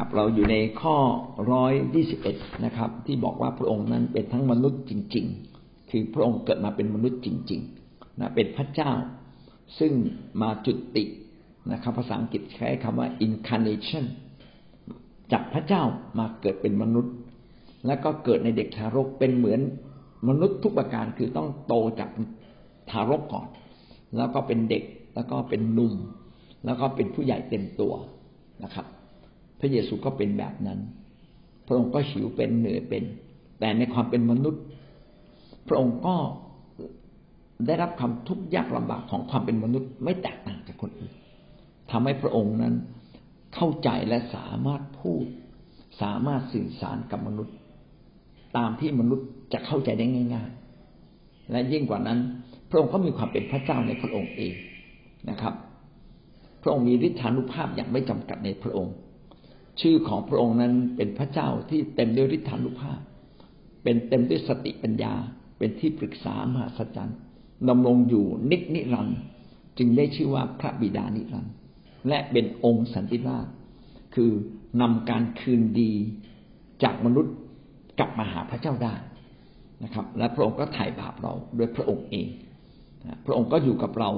ครับ เราอยู่ในข้อร้อยยี่สิบเอ็ดนะครับ ที่บอกว่าพระองค์นั้นเป็นทั้งมนุษย์จริง ๆ คือพระองค์เกิดมาเป็นมนุษย์จริงๆนะเป็นพระเจ้า ซึ่งมาจุตินะครับ ภาษาอังกฤษใช้คำว่า incarnation จากพระเจ้ามาเกิดเป็นมนุษย์ แล้วก็เกิดในเด็กทารกเป็นเหมือนมนุษย์ทุกประการคือต้องโตจากทารกก่อน แล้วก็เป็นเด็กแล้วก็เป็นหนุ่ม แล้วก็เป็นผู้ใหญ่เต็มตัวนะครับ พระเยซูก็เป็นแบบนั้น พระองค์ก็หิวเป็นเหนื่อยเป็น แต่ในความเป็นมนุษย์ พระองค์ก็ได้รับความทุกข์ยากลำบากของความเป็นมนุษย์ไม่แตกต่างจากคนอื่นทำให้พระองค์นั้นเข้าใจและสามารถพูด สามารถสื่อสารกับมนุษย์ ตามที่มนุษย์จะเข้าใจได้ง่าย ๆ และยิ่งกว่านั้น พระองค์ก็มีความเป็นพระเจ้าในพระองค์เองนะครับ พระองค์มีฤทธานุภาพอย่างไม่จำกัดในพระองค์ ชื่อของพระองค์นั้นเป็นพระเจ้าที่เต็มด้วยฤทธานุภาพ เป็นเต็มด้วยสติปัญญา เป็นที่ปรึกษามหาสัจจ์ดำรงอยู่นิจนิรันด์จึงได้ชื่อว่าพระบิดานิรันด์และเป็นองค์สันติราช คือนำการคืนดีจากมนุษย์กลับมาหาพระเจ้าได้นะครับ และพระองค์ก็ไถ่บาปเราด้วยพระองค์เอง พระองค์ก็อยู่กับเรา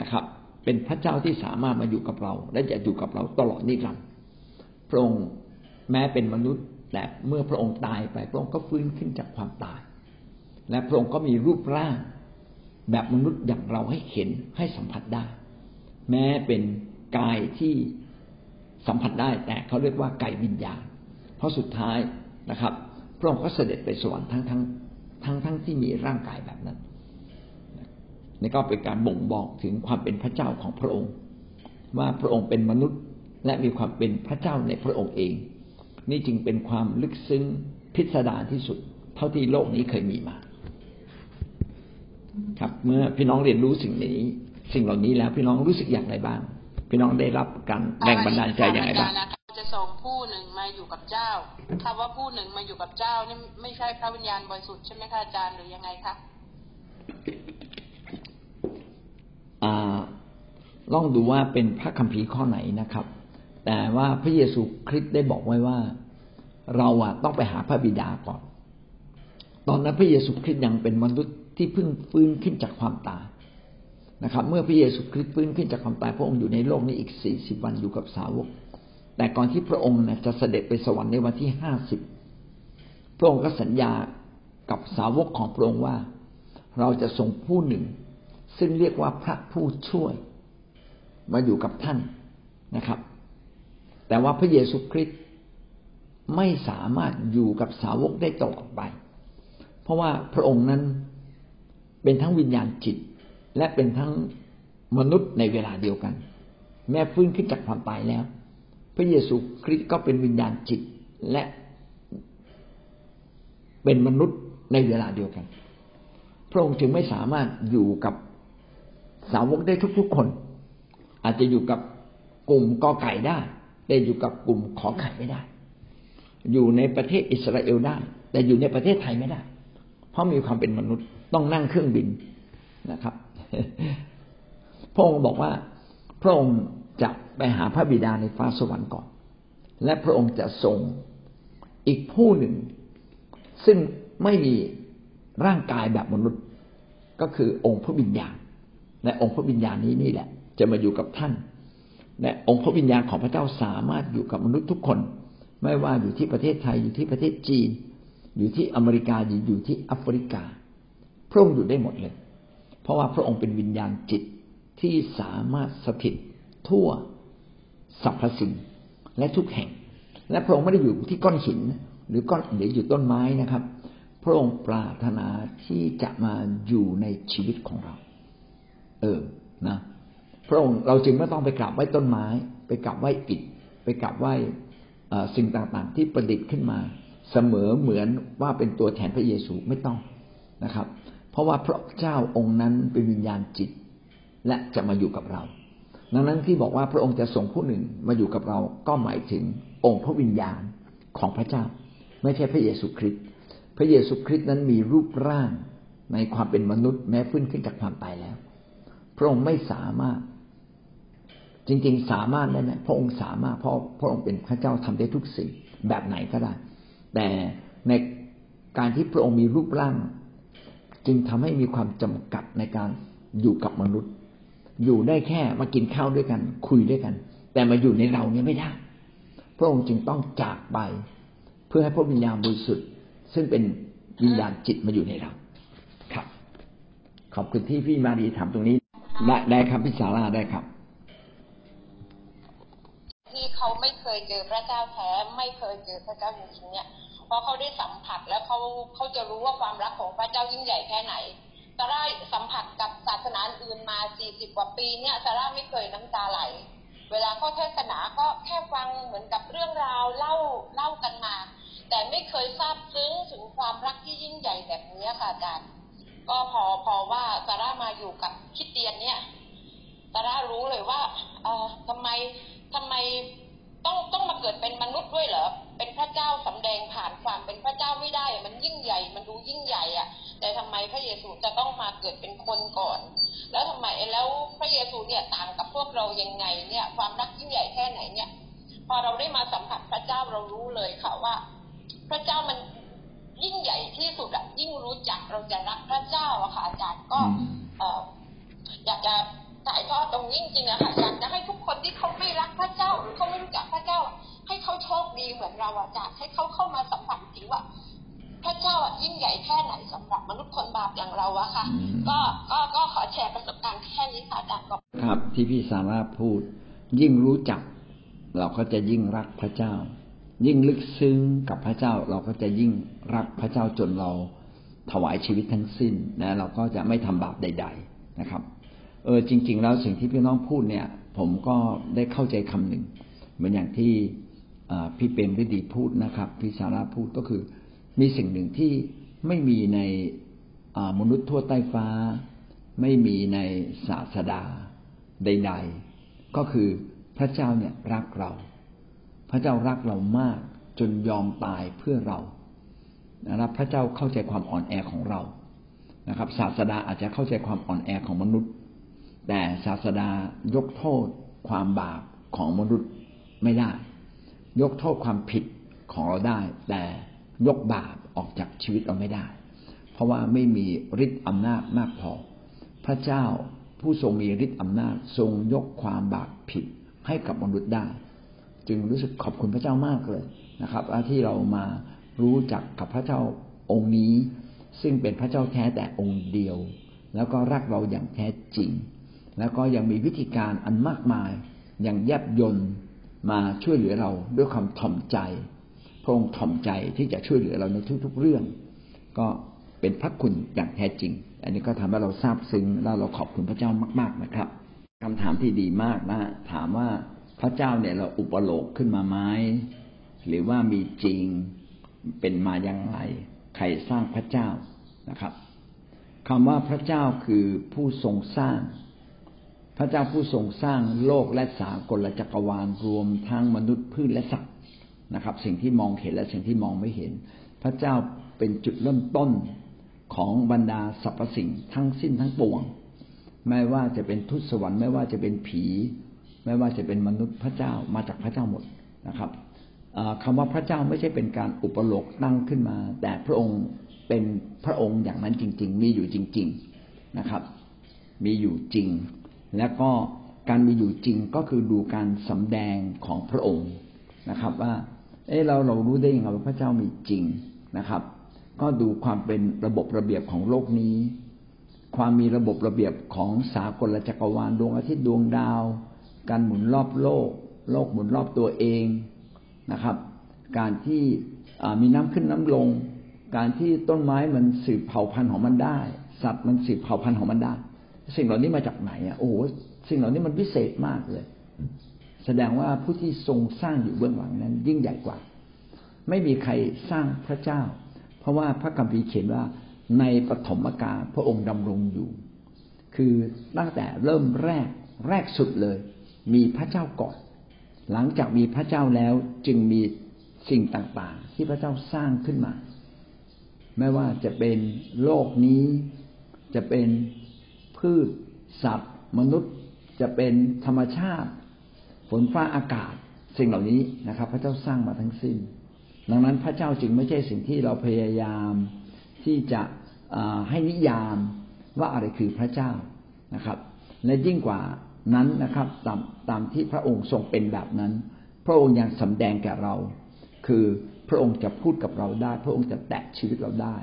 นะครับ เป็นพระเจ้าที่สามารถมาอยู่กับเรา และจะอยู่กับเราตลอดนิรันดร์ พระองค์แม้เป็นมนุษย์แต่เมื่อพระองค์ตายไป พระองค์ก็ฟื้นขึ้นจากความตาย และพระองค์ก็มีรูปร่างแบบมนุษย์อย่างเราให้เห็นให้สัมผัสได้ แม้เป็นกายที่สัมผัสได้แต่เขาเรียกว่ากายวิญญาณ เพราะสุดท้ายนะครับ พระองค์ก็เสด็จไปสวรรค์ทั้งทั้งทั้งทั้งที่มีร่างกายแบบนั้นนี่ก็เป็นการบ่งบอกถึงความเป็นพระเจ้าของพระองค์ ว่าพระองค์เป็นมนุษย์ และมีความเป็นพระเจ้าในพระองค์เอง นี่จึงเป็นความลึกซึ้งพิสดารที่สุด เท่าที่โลกนี้เคยมีมา ครับ เมื่อพี่น้องเรียนรู้สิ่งนี้ สิ่งเหล่านี้แล้วพี่น้องรู้สึกอย่างไรบ้าง พี่น้องได้รับการแรงบันดาลใจอย่างไรบ้างจะส่งผู้หนึ่งมาอยู่กับเจ้าคำว่าผู้หนึ่งมาอยู่กับเจ้านี่ไม่ใช่พระวิญญาณบริสุทธิ์ใช่ไหมคะอาจารย์หรือยังไงคะลองดูว่าเป็นพระคัมภีร์ข้อไหนนะครับ แต่ว่าพระเยซูคริสต์ได้บอกไว้ว่า เราอะต้องไปหาพระบิดาก่อน ตอนนั้นพระเยซูคริสต์ยังเป็นมนุษย์ที่เพิ่งฟื้นขึ้นจากความตายนะครับ เมื่อพระเยซูคริสต์ฟื้นขึ้นจากความตายพระองค์อยู่ในโลกนี้อีกสี่สิบวันอยู่กับสาวก แต่ก่อนที่พระองค์จะเสด็จไปสวรรค์ในวันที่ห้าสิบพระองค์ก็สัญญากับสาวกของพระองค์ว่า เราจะส่งผู้หนึ่ง ซึ่งเรียกว่าพระผู้ช่วย มาอยู่กับท่านนะครับ แต่ว่าพระเยซูคริสต์ไม่สามารถอยู่กับสาวกได้ตลอดไป เพราะว่าพระองค์นั้นเป็นทั้งวิญญาณจิต และเป็นทั้งมนุษย์ในเวลาเดียวกัน แม้ฟื้นขึ้นจากความตายแล้ว พระเยซูคริสต์ก็เป็นวิญญาณจิตและเป็นมนุษย์ในเวลาเดียวกัน พระองค์จึงไม่สามารถอยู่กับสาวกได้ทุกๆคน อาจจะอยู่กับกลุ่มกอไก่ได้ แต่อยู่กับกลุ่มขอไข่ไม่ได้ อยู่ในประเทศอิสราเอลได้ แต่อยู่ในประเทศไทยไม่ได้ เพราะมีความเป็นมนุษย์ต้องนั่งเครื่องบินนะครับพระองค์บอกว่าพระองค์จะไปหาพระบิดาในฟ้าสวรรค์ก่อน และพระองค์จะส่งอีกผู้หนึ่ง ซึ่งไม่มีร่างกายแบบมนุษย์ ก็คือองค์พระวิญญาณและองค์พระวิญญาณนี้นี่แหละ จะมาอยู่กับท่าน และองค์พระวิญญาณของพระเจ้าสามารถอยู่กับมนุษย์ทุกคน ไม่ว่าอยู่ที่ประเทศไทยอยู่ที่ประเทศจีน อยู่ที่อเมริกาออยู่ที่แอฟริกา พระองค์อยู่ได้หมดเลย เพราะว่าพระองค์เป็นวิญญาณจิตที่สามารถสถิตทั่วสรรพสิ่งและทุกแห่ง และพระองค์ไม่ได้อยู่ที่ก้อนหิน หรือก้อนหรืออยู่ต้นไม้นะครับ พระองค์ปรารถนาที่จะมาอยู่ในชีวิตของเรา เออนะ พระองค์เราจึงไม่ต้องไปกราบไหว้ต้นไม้ ไปกราบไหว้อิฐไปกราบไหว้สิ่งต่างๆ ที่ประดิษฐ์ขึ้นมา เสมอเหมือนว่าเป็นตัวแทนพระเยซูไม่ต้องนะครับ เพราะว่าพระเจ้าองค์นั้นเป็นวิญญาณจิต และจะมาอยู่กับเรา ดังนั้นที่บอกว่าพระองค์จะส่งผู้หนึ่งมาอยู่กับเราก็หมายถึงองค์พระวิญญาณของพระเจ้า ไม่ใช่พระเยซูคริสต์พระเยซูคริสต์นั้นมีรูปร่างในความเป็นมนุษย์แม้ฟื้นขึ้นจากความตายแล้ว พระองค์ไม่สามารถ จริงๆ สามารถได้ไหมพระองค์สามารถเพราะพระองค์เป็นพระเจ้าทำได้ทุกสิ่งแบบไหนก็ได้ แต่ในการที่พระองค์มีรูปร่าง จึงทำให้มีความจำกัดในการอยู่กับมนุษย์ อยู่ได้แค่มากินข้าวด้วยกัน คุยด้วยกัน แต่มาอยู่ในเราเนี่ยไม่ได้ พระองค์จึงต้องจากไป เพื่อให้พระวิญญาณบริสุทธิ์ซึ่งเป็นวิญญาณจิตมาอยู่ในเราครับ ขอบคุณที่พี่มารีถามตรงนี้ ได้ได้ครับพี่สาราได้ครับ ที่เขาไม่เคยเจอพระเจ้าแท้ไม่เคยเจอพระเจ้าจริงๆเนี่ยพอเขาได้สัมผัสแล้วเขาเขาจะรู้ว่าความรักของพระเจ้ายิ่งใหญ่แค่ไหนซาร่าสัมผัสกับศาสนาอื่นมาสี่สิบกว่าปีเนี่ยซาร่าไม่เคยน้ำตาไหล เวลาเขาเทศนาก็แค่ฟังเหมือนกับเรื่องราวเล่าเล่ากันมา แต่ไม่เคยทราบซึ้งถึงความรักที่ยิ่งใหญ่แบบนี้ค่ะอาจารย์ก็พอพอว่าซาร่ามาอยู่กับคิดเตียนเนี่ยซาร่ารู้เลยว่าเออทำไม ทำไมต้องต้องมาเกิดเป็นมนุษย์ด้วยเหรอ เป็นพระเจ้าสำแดงผ่านความเป็นพระเจ้าไม่ได้ มันยิ่งใหญ่ มันดูยิ่งใหญ่อะแต่ทำไมพระเยซูจะต้องมาเกิดเป็นคนก่อน แล้วทำไมแล้วพระเยซูเนี่ยต่างกับพวกเรายังไงเนี่ย ความรักยิ่งใหญ่แค่ไหนเนี่ย พอเราได้มาสัมผัสพระเจ้าเรารู้เลยค่ะว่า พระเจ้ามันยิ่งใหญ่ที่สุดอะยิ่งรู้จักเราจะรักพระเจ้าอะค่ะอาจารย์ก็ เอออยากจะ ถ่ายทอดตรงนี้จริงๆอะค่ะอยากจะให้ทุกคนที่เขาไม่รักพระเจ้า หรือเขาไม่รู้จักพระเจ้าให้เขาโชคดีเหมือนเราอะจากให้เขาเข้ามาสัมผัสจริงว่าพระเจ้าอะยิ่งใหญ่แค่ไหนสำหรับมนุษย์คนบาปอย่างเราอะค่ะ ก็ก็ก็ขอแชร์ประสบการณ์แค่นี้ค่ะอาจารย์ขอบครับ ที่พี่สาราพูด ยิ่งรู้จัก เราก็จะยิ่งรักพระเจ้า ยิ่งลึกซึ้งกับพระเจ้า เราก็จะยิ่งรักพระเจ้าจนเราถวายชีวิตทั้งสิ้นนะเราก็จะไม่ทำบาปใด ๆนะครับ เออจริง ๆ แล้วสิ่งที่พี่น้องพูดเนี่ย ผมก็ได้เข้าใจคำหนึ่งเหมือนอย่างที่พี่เปรมฤดีพูดนะครับ พี่สาราพูดก็คือมีสิ่งหนึ่งที่ไม่มีในมนุษย์ทั่วใต้ฟ้า ไม่มีในศาสดาใด ๆ ก็คือพระเจ้าเนี่ยรักเรา พระเจ้ารักเรามากจนยอมตายเพื่อเรานะครับพระเจ้าเข้าใจความอ่อนแอของเรานะครับ ศาสดาอาจจะเข้าใจความอ่อนแอของมนุษย์ แต่ศาสดายกโทษความบาปของมนุษย์ไม่ได้ ยกโทษความผิดของเราได้ แต่ยกบาปออกจากชีวิตเราไม่ได้ เพราะว่าไม่มีฤทธิ์อำนาจมากพอ พระเจ้าผู้ทรงมีฤทธิ์อำนาจทรงยกความบาปผิดให้กับมนุษย์ได้ จึงรู้สึกขอบคุณพระเจ้ามากเลยนะครับที่เรามารู้จักกับพระเจ้าองค์นี้ ซึ่งเป็นพระเจ้าแท้แต่องค์เดียว แล้วก็รักเราอย่างแท้จริง แล้วก็ยังมีวิธีการอันมากมายอย่างแยบยนมาช่วยเหลือเราด้วยความถ่อมใจ พระองค์ถ่อมใจที่จะช่วยเหลือเราในทุก ๆเรื่อง ก็เป็นพระคุณอย่างแท้จริง อันนี้ก็ทำให้เราซาบซึ้งแล้วเราขอบคุณพระเจ้ามาก ๆนะครับคำถามที่ดีมากนะ ถามว่าพระเจ้าเนี่ยเราอุปโลกขึ้นมาไหมหรือว่ามีจริงเป็นมาอย่างไร ใครสร้างพระเจ้านะครับคำว่าพระเจ้าคือผู้ทรงสร้าง พระเจ้าผู้ทรงสร้างโลกและสากลจักรวาลรวมทั้งมนุษย์พืชและสัตว์นะครับ สิ่งที่มองเห็นและสิ่งที่มองไม่เห็น พระเจ้าเป็นจุดเริ่มต้นของบรรดาสรรพสิ่งทั้งสิ้นทั้งปวง ไม่ว่าจะเป็นทุตสวรรค์ไม่ว่าจะเป็นผี ไม่ว่าจะเป็นมนุษย์พระเจ้ามาจากพระเจ้าหมดนะครับคำว่าพระเจ้าไม่ใช่เป็นการอุปโลกตั้งขึ้นมา แต่พระองค์เป็นพระองค์อย่างนั้นจริง ๆ มีอยู่จริง ๆนะครับ มีอยู่จริง แล้วก็การมีอยู่จริงก็คือดูการสำแดงของพระองค์นะครับ ว่า เออเราเรารู้ได้ยังไงว่าพระเจ้ามีจริงนะครับ ก็ดูความเป็นระบบระเบียบของโลกนี้ ความมีระบบระเบียบของสากลจักรวาลดวงอาทิตย์ดวงดาว การหมุนรอบโลก โลกหมุนรอบตัวเองนะครับ การที่มีน้ำขึ้นน้ำลง การที่ต้นไม้มันสืบเผ่าพันธุ์ของมันได้ สัตว์มันสืบเผ่าพันธุ์ของมันได้ สิ่งเหล่านี้มาจากไหนอะโอ้โหสิ่งเหล่านี้มันพิเศษมากเลย แสดงว่าผู้ที่ทรงสร้างอยู่เบื้องหลังนั้น ยิ่งใหญ่กว่า ไม่มีใครสร้างพระเจ้า เพราะว่าพระคัมภีร์เขียนว่าในปฐมกาลพระองค์ดำรงอยู่ คือตั้งแต่เริ่มแรกแรกสุดเลย มีพระเจ้าก่อน หลังจากมีพระเจ้าแล้วจึงมีสิ่งต่างๆ ที่พระเจ้าสร้างขึ้นมา ไม่ว่าจะเป็นโลกนี้จะเป็น พืช สัตว์ มนุษย์จะเป็นธรรมชาติ ฝนฟ้าอากาศ สิ่งเหล่านี้นะครับ พระเจ้าสร้างมาทั้งสิ้น ดังนั้นพระเจ้าจึงไม่ใช่สิ่งที่เราพยายามที่จะให้นิยามว่าอะไรคือพระเจ้านะครับ และยิ่งกว่านั้นนะครับ ตามตามที่พระองค์ทรงเป็นแบบนั้น พระองค์ยังสำแดงแก่เรา คือพระองค์จะพูดกับเราได้ พระองค์จะแตะชีวิตเราได้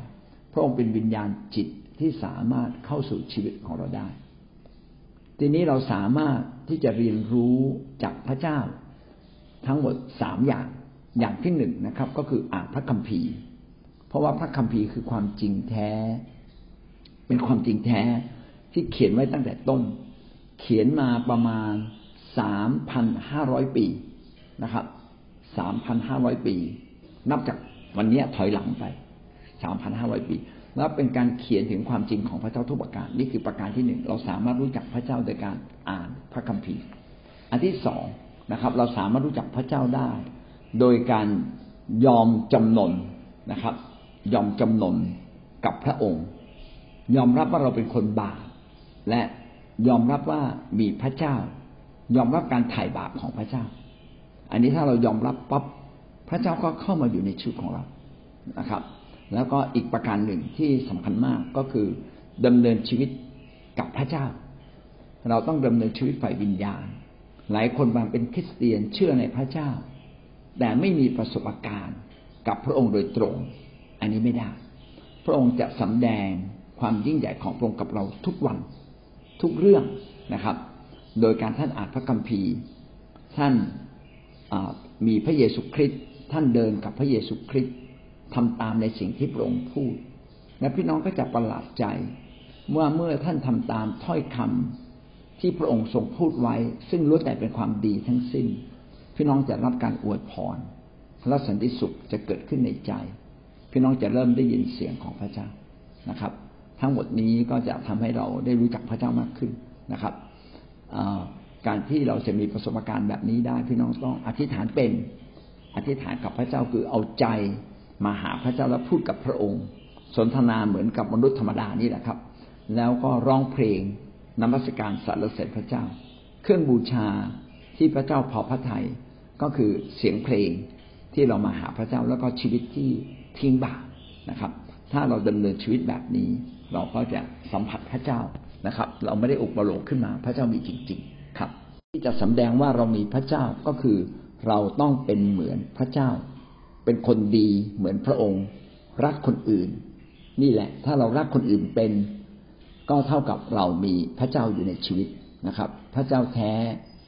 พระองค์เป็นวิญญาณจิต ที่สามารถเข้าสู่ชีวิตของเราได้ ทีนี้เราสามารถที่จะเรียนรู้จากพระเจ้า ทั้งหมดสามอย่างอย่างที่หนึ่งนะครับ ก็คืออ่านพระคัมภีร์ เพราะว่าพระคัมภีร์คือความจริงแท้ เป็นความจริงแท้ที่เขียนไว้ตั้งแต่ต้น เขียนมาประมาณสามพันห้าร้อยปีนะครับสามพันห้าร้อยปี นับจากวันนี้ถอยหลังไปสามพันห้าร้อยปี แล้วเป็นการเขียนถึงความจริงของพระเจ้าทุกประการนี่คือประการที่หนึ่งเราสามารถรู้จักพระเจ้าโดยการอ่านพระคัมภีร์ อันที่สองนะครับ เราสามารถรู้จักพระเจ้าได้ โดยการยอมจำนนนะครับ ยอมจำนนกับพระองค์ ยอมรับว่าเราเป็นคนบาปและยอมรับว่ามีพระเจ้า ยอมรับการไถ่บาปของพระเจ้า อันนี้ถ้าเรายอมรับปั๊บพระเจ้าก็เข้ามาอยู่ในชีวิตของเรานะครับ แล้วก็อีกประการหนึ่งที่สำคัญมากก็คือดำเนินชีวิตกับพระเจ้า เราต้องดำเนินชีวิตฝ่ายวิญญาณ หลายคนบางเป็นคริสเตียนเชื่อในพระเจ้า แต่ไม่มีประสบการณ์กับพระองค์โดยตรง อันนี้ไม่ได้ พระองค์จะสำแดงความยิ่งใหญ่ของพระองค์กับเราทุกวันทุกเรื่องนะครับ โดยการท่านอ่านพระคัมภีร์ ท่านมีพระเยซูคริสต์ท่านเดินกับพระเยซูคริสต์ ทำตามในสิ่งที่พระองค์พูด และพี่น้องก็จะประหลาดใจเมื่อเมื่อท่านทำตามถ้อยคำที่พระองค์ทรงพูดไว้ ซึ่งล้วนแต่เป็นความดีทั้งสิ้น พี่น้องจะรับการอวยพรและสันติสุขจะเกิดขึ้นในใจ พี่น้องจะเริ่มได้ยินเสียงของพระเจ้านะครับ ทั้งหมดนี้ก็จะทำให้เราได้รู้จักพระเจ้ามากขึ้นนะครับการที่เราจะมีประสบการณ์แบบนี้ได้ พี่น้องต้องอธิษฐานเป็นอธิษฐานกับพระเจ้าคือเอาใจ มาหาพระเจ้าแล้วพูดกับพระองค์ สนทนาเหมือนกับมนุษย์ธรรมดานี่แหละครับ แล้วก็ร้องเพลงนมัสการสรรเสริญพระเจ้า เครื่องบูชาที่พระเจ้าพอพระทยัยก็คือเสียงเพลงที่เรามาหาพระเจ้าแล้วก็ชีวิตที่ทิ้งบาปนะครับ ถ้าเราดำเนินชีวิตแบบนี้ เราก็จะสัมผัสพระเจ้านะครับ เราไม่ได้อุปโลกขึ้นมาพระเจ้ามีจริง ๆ ครับ ที่จะสำแดงว่าเรามีพระเจ้าก็คือเราต้องเป็นเหมือนพระเจ้า เป็นคนดีเหมือนพระองค์ รักคนอื่น นี่แหละ ถ้าเรารักคนอื่นเป็น ก็เท่ากับเรามีพระเจ้าอยู่ในชีวิตนะครับ พระเจ้าแท้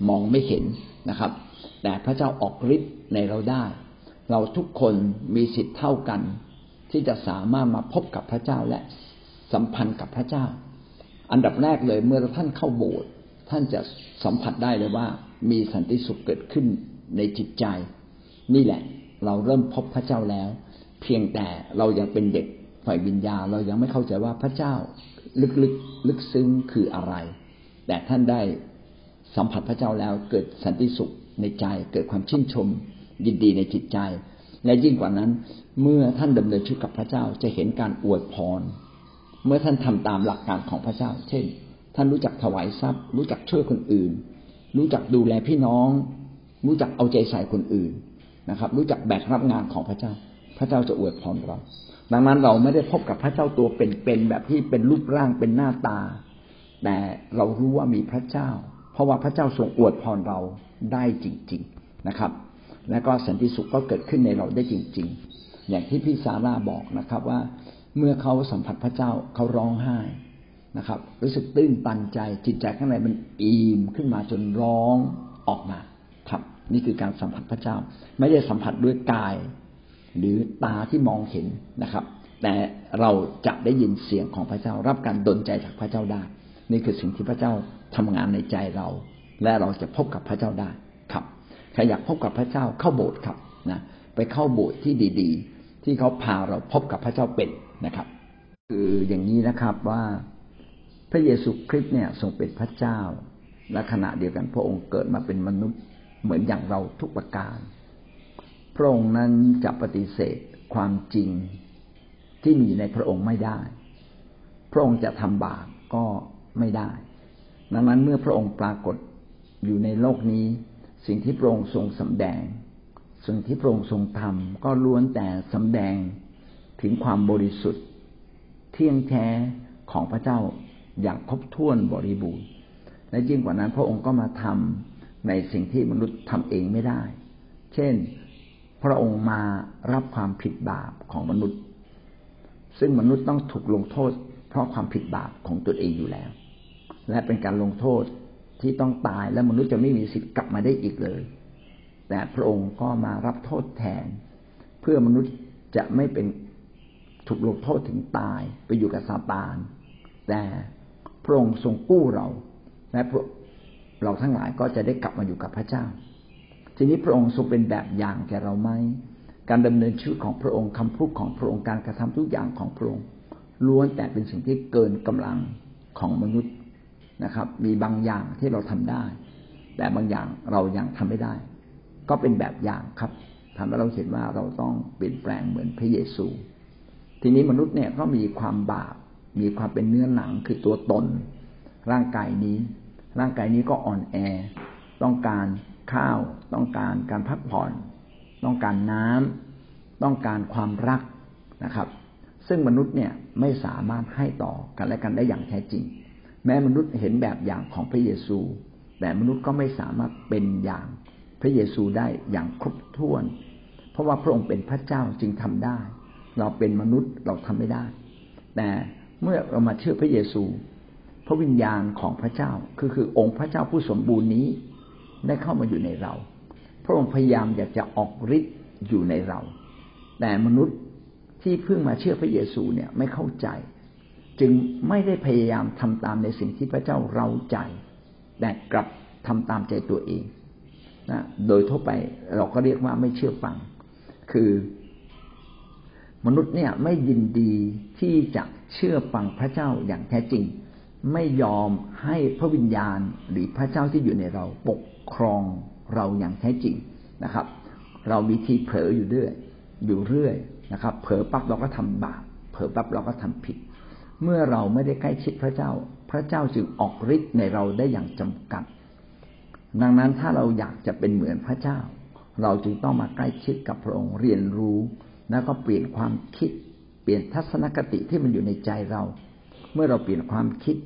มองไม่เห็นนะครับ แต่พระเจ้าออกฤทธิ์ในเราได้ เราทุกคนมีสิทธิ์เท่ากัน ที่จะสามารถมาพบกับพระเจ้าและสัมพันธ์กับพระเจ้า อันดับแรกเลยเมื่อท่านเข้าโบสถ์ท่านจะสัมผัสได้เลยว่า มีสันติสุขเกิดขึ้นในจิตใจ นี่แหละ เราเริ่มพบพระเจ้าแล้ว เพียงแต่เรายังเป็นเด็กฝ่ายวิญญาณเรายังไม่เข้าใจว่าพระเจ้าลึกๆลึกซึ้งคืออะไร แต่ท่านได้สัมผัสพระเจ้าแล้วเกิดสันติสุขในใจ เกิดความชื่นชม ยินดีในจิตใจ และยิ่งกว่านั้น เมื่อท่านดำเนินชีวิตกับพระเจ้าจะเห็นการอวยพร เมื่อท่านทำตามหลักการของพระเจ้า เช่น ท่านรู้จักถวายทรัพย์ รู้จักช่วยคนอื่น รู้จักดูแลพี่น้อง รู้จักเอาใจใส่คนอื่น นะครับ รู้จักแบกรับงานของพระเจ้า พระเจ้าจะอวยพรเรา ดังนั้นเราไม่ได้พบกับพระเจ้าตัวเป็นๆแบบที่เป็นรูปร่างเป็นหน้าตา แต่เรารู้ว่ามีพระเจ้า เพราะว่าพระเจ้าทรงอวยพรเราได้จริง ๆนะครับ และก็สันติสุขก็เกิดขึ้นในเราได้จริง ๆ อย่างที่พี่ซาร่าบอกนะครับว่าเมื่อเขาสัมผัสพระเจ้าเขาร้องไห้นะครับ รู้สึกตื้นตันใจจิตใจข้างในมันอิ่มขึ้นมาจนร้องออกมา ครับ นี่คือการสัมผัสพระเจ้า ไม่ได้สัมผัสด้วยกาย หรือตาที่มองเห็นนะครับ แต่เราจะได้ยินเสียงของพระเจ้า รับการดลใจจากพระเจ้าได้ นี่คือสิ่งที่พระเจ้าทำงานในใจเรา และเราจะพบกับพระเจ้าได้ครับใครอยากพบกับพระเจ้าเข้าโบสถ์ครับนะไปเข้าโบสถ์ที่ดี ๆ ที่เขาพาเราพบกับพระเจ้าเป็นนะครับ คืออย่างนี้นะครับว่าพระเยซูคริสต์เนี่ยทรงเป็นพระเจ้าและขณะเดียวกันพระองค์เกิดมาเป็นมนุษย์ เหมือนอย่างเราทุกประการ พระองค์นั้นจะปฏิเสธความจริงที่มีในพระองค์ไม่ได้ พระองค์จะทำบาปก็ไม่ได้ ดังนั้นเมื่อพระองค์ปรากฏอยู่ในโลกนี้ สิ่งที่พระองค์ทรงสำแดง สิ่งที่พระองค์ทรงทำก็ล้วนแต่สำแดงถึงความบริสุทธิ์ เที่ยงแท้ของพระเจ้าอย่างครบถ้วนบริบูรณ์และยิ่งกว่านั้นพระองค์ก็มาทำ ในสิ่งที่มนุษย์ทำเองไม่ได้ เช่น พระองค์มารับความผิดบาปของมนุษย์ ซึ่งมนุษย์ต้องถูกลงโทษ เพราะความผิดบาปของตนเองอยู่แล้ว และเป็นการลงโทษที่ต้องตายและมนุษย์จะไม่มีสิทธิ์กลับมาได้อีกเลย แต่พระองค์ก็มารับโทษแทน เพื่อมนุษย์จะไม่เป็นถูกลงโทษถึงตายไปอยู่กับซาตาน แต่พระองค์ทรงกู้เรา และ เราทั้งหลายก็จะได้กลับมาอยู่กับพระเจ้า ทีนี้พระองค์ทรงเป็นแบบอย่างแก่เราไหมการดำเนินชีวิตของพระองค์คำพูดของพระองค์การกระทำทุกอย่างของพระองค์ล้วนแต่เป็นสิ่งที่เกินกำลังของมนุษย์นะครับ มีบางอย่างที่เราทำได้ แต่บางอย่างเรายังทำไม่ได้ ก็เป็นแบบอย่างครับทำให้เราเห็นว่าเราต้องเปลี่ยนแปลงเหมือนพระเยซู ทีนี้มนุษย์เนี่ยก็มีความบาปมีความเป็นเนื้อหนังคือตัวตนร่างกายนี้ ร่างกายนี้ก็อ่อนแอ ต้องการข้าว ต้องการการพักผ่อน ต้องการน้ำต้องการความรักนะครับ ซึ่งมนุษย์เนี่ยไม่สามารถให้ต่อกันและกันได้อย่างแท้จริง แม้มนุษย์เห็นแบบอย่างของพระเยซู แต่มนุษย์ก็ไม่สามารถเป็นอย่างพระเยซูได้อย่างครบถ้วน เพราะว่าพระองค์เป็นพระเจ้าจึงทำได้ เราเป็นมนุษย์เราทำไม่ได้ แต่เมื่อเรามาเชื่อพระเยซู พระวิญญาณของพระเจ้า คือคือองค์พระเจ้าผู้สมบูรณ์นี้ได้เข้ามาอยู่ในเรา พระองค์พยายามอยากจะออกฤทธิ์อยู่ในเรา แต่มนุษย์ที่เพิ่งมาเชื่อพระเยซูเนี่ยไม่เข้าใจ จึงไม่ได้พยายามทำตามในสิ่งที่พระเจ้าเราใจ แต่กลับทำตามใจตัวเองนะโดยทั่วไปเราก็เรียกว่าไม่เชื่อฟัง คือมนุษย์เนี่ยไม่ยินดีที่จะเชื่อฟังพระเจ้าอย่างแท้จริง ไม่ยอมให้พระวิญญาณหรือพระเจ้าที่อยู่ในเราปกครองเราอย่างแท้จริงนะครับ เรามีทีเผลออยู่เรื่อยอยู่เรื่อยนะครับ เผลอปั๊บเราก็ทำบาปเผลอปั๊บเราก็ทำผิด เมื่อเราไม่ได้ใกล้ชิดพระเจ้า พระเจ้าจึงออกฤทธิ์ในเราได้อย่างจำกัด ดังนั้นถ้าเราอยากจะเป็นเหมือนพระเจ้า เราจึงต้องมาใกล้ชิดกับพระองค์เรียนรู้ แล้วก็เปลี่ยนความคิด เปลี่ยนทัศนคติที่มันอยู่ในใจเรา เมื่อเราเปลี่ยนความคิด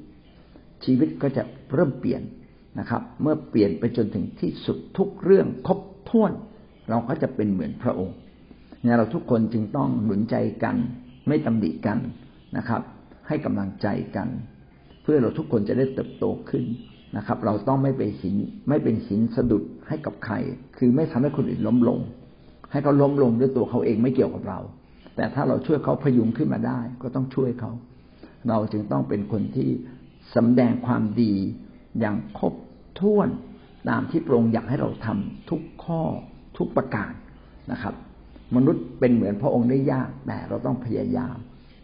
ชีวิตก็จะเริ่มเปลี่ยนนะครับ เมื่อเปลี่ยนไปจนถึงที่สุดทุกเรื่องครบถ้วน เราก็จะเป็นเหมือนพระองค์เนี่ยเราทุกคนจึงต้องหนุนใจกัน ไม่ตำหนิกันนะครับ ให้กำลังใจกัน เพื่อเราทุกคนจะได้เติบโตขึ้นนะครับ เราต้องไม่เป็นหินไม่เป็นหินสะดุดให้กับใคร คือไม่ทำให้คนอื่นล้มลง ให้เขาล้มลงด้วยตัวเขาเองไม่เกี่ยวกับเรา แต่ถ้าเราช่วยเขาพยุงขึ้นมาได้ ก็ต้องช่วยเขา เราจึงต้องเป็นคนที่สำแดงความดีอย่างครบถ้วนตามที่พระองค์อยากให้เราทำทุกข้อทุกประการนะครับ มนุษย์เป็นเหมือนพระองค์ได้ยากแต่เราต้องพยายาม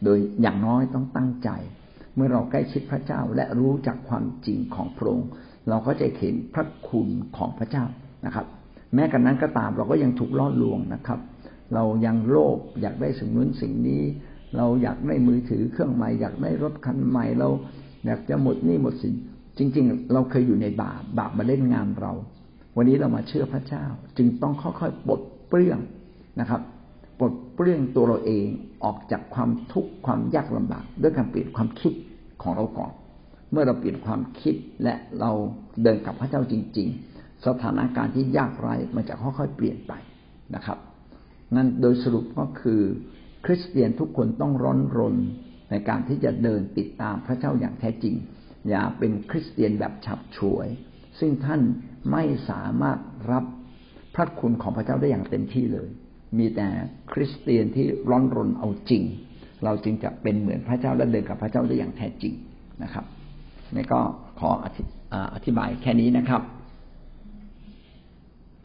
โดยอย่างน้อยต้องตั้งใจ เมื่อเราใกล้ชิดพระเจ้าและรู้จักความจริงของพระองค์ เราก็จะเห็นพระคุณของพระเจ้านะครับ แม้กันนั้นก็ตามเราก็ยังถูกล่อลวงนะครับ เรายังโลภอยากได้สิ่งนู้นสิ่งนี้ เราอยากได้มือถือเครื่องใหม่อยากได้รถคันใหม่เราอยากจะหมดหนี้หมดสินจริง ๆ เราเคยอยู่ในบาปบาปมาเล่นงานเรา วันนี้เรามาเชื่อพระเจ้า จึงต้องค่อยๆปลดเปลื้องนะครับปลดเปลื้องตัวเราเองออกจากความทุกข์ความยากลำบาก ด้วยการเปลี่ยนความคิดของเราก่อน เมื่อเราเปลี่ยนความคิดและเราเดินกับพระเจ้าจริง ๆ สถานการณ์ที่ยากไร้มันจะค่อยๆเปลี่ยนไปนะครับนั่นโดยสรุปก็คือ คริสเตียนทุกคนต้องร้อนรนในการที่จะเดินติดตามพระเจ้าอย่างแท้จริง อย่าเป็นคริสเตียนแบบฉับฉวย ซึ่งท่านไม่สามารถรับพระคุณของพระเจ้าได้อย่างเต็มที่เลย มีแต่คริสเตียนที่ร้อนรนเอาจริง เราจึงจะเป็นเหมือนพระเจ้าและเดินกับพระเจ้าได้อย่างแท้จริงนะครับนี่ก็ขออธิบายแค่นี้นะครับ